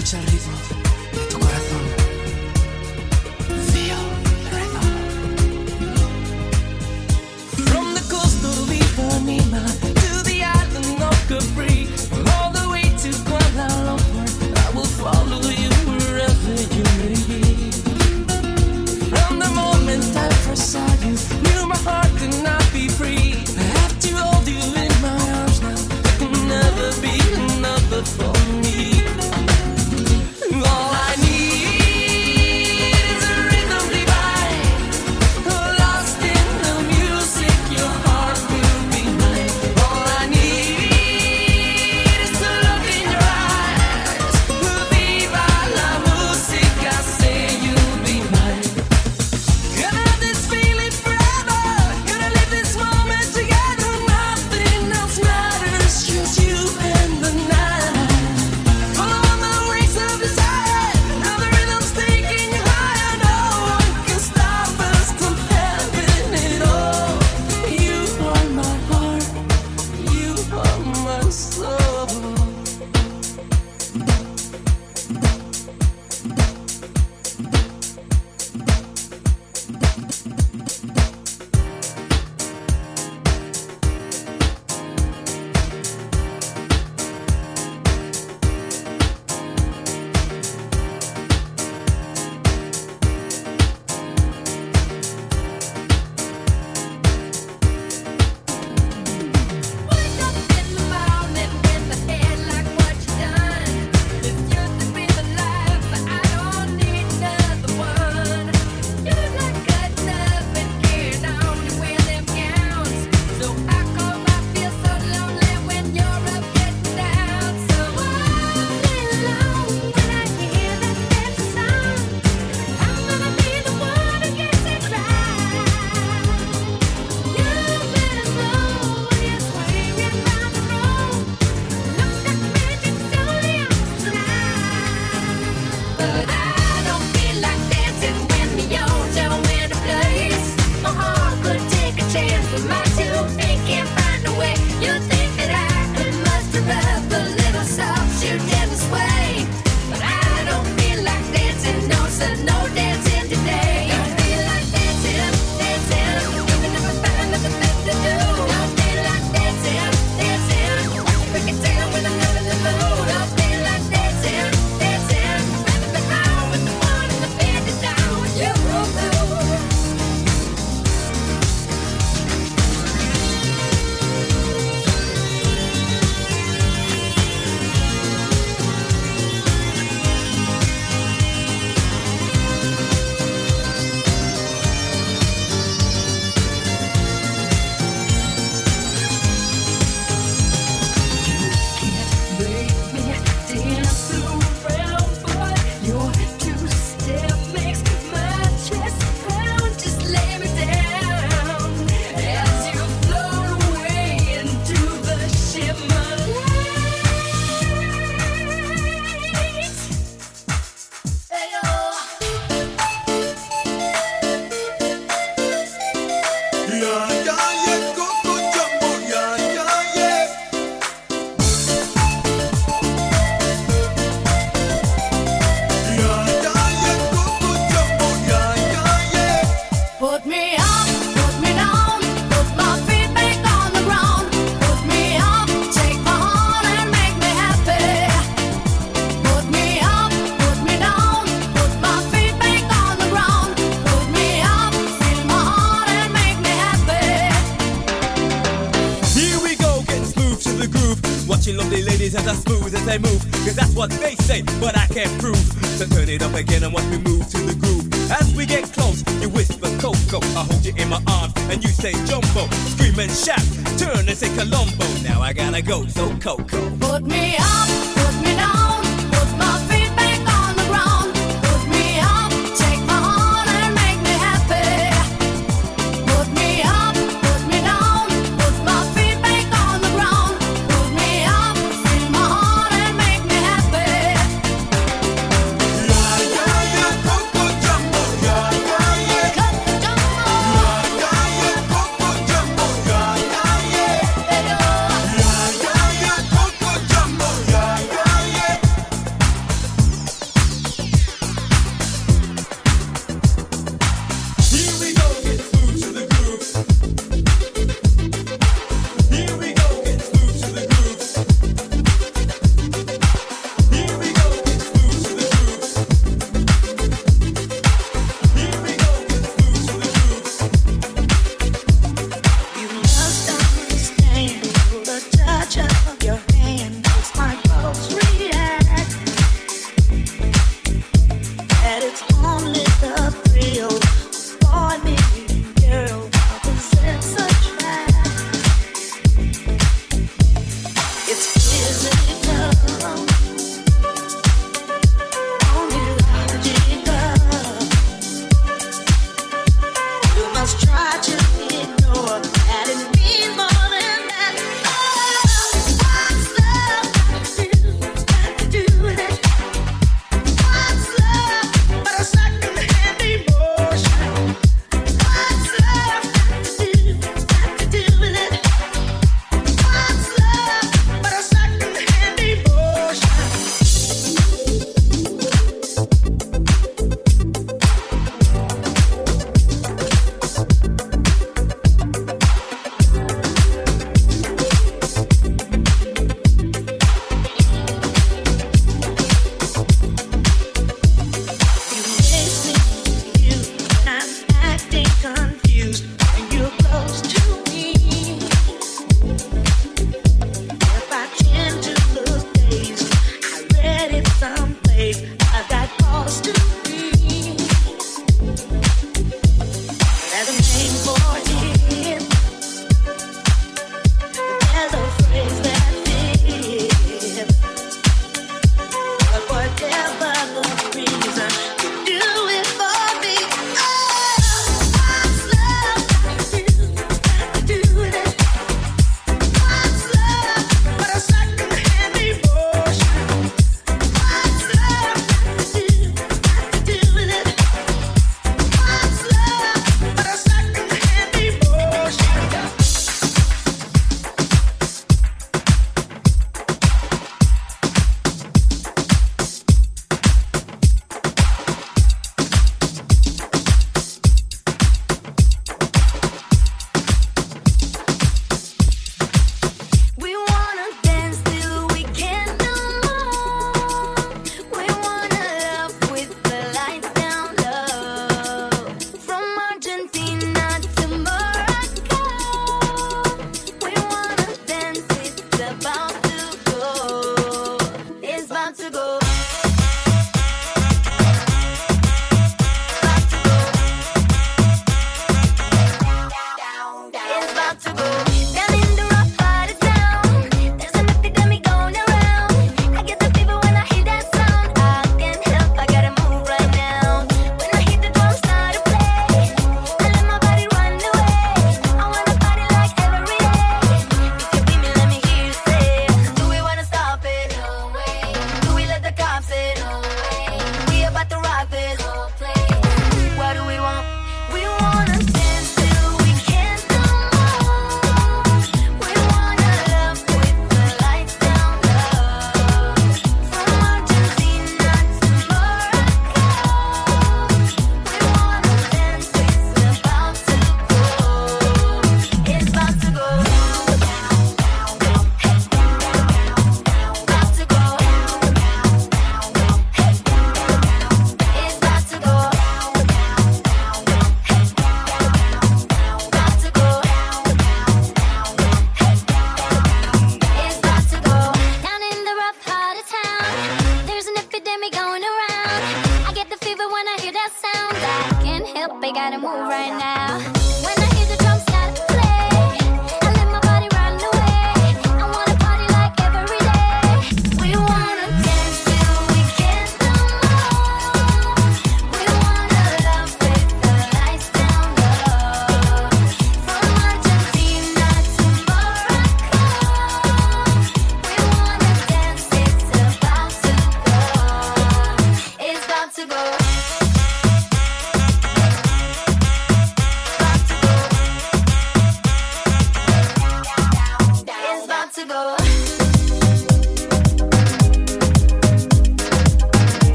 escucha el ritmo. we get close, you whisper Coco. I hold you in my arms and you say Jamboo. Scream and shout, turn and say Colombo. Now I gotta go, so Coco. Put me up.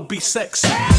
Be sexy.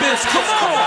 Biz, come on.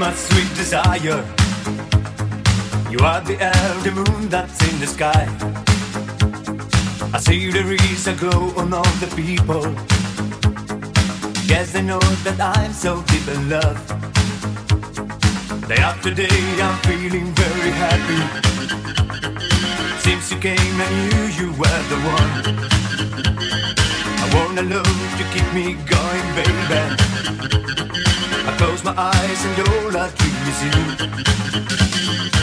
My sweet desire. You are the the moon that's in the sky. I see the rays reason glow on all the people. Yes, they know that I'm so deep in love. Day after day, I'm feeling very happy. Since you came, I knew you were the one. I wanna love to keep me going, baby. I close my eyes and all I dream is you.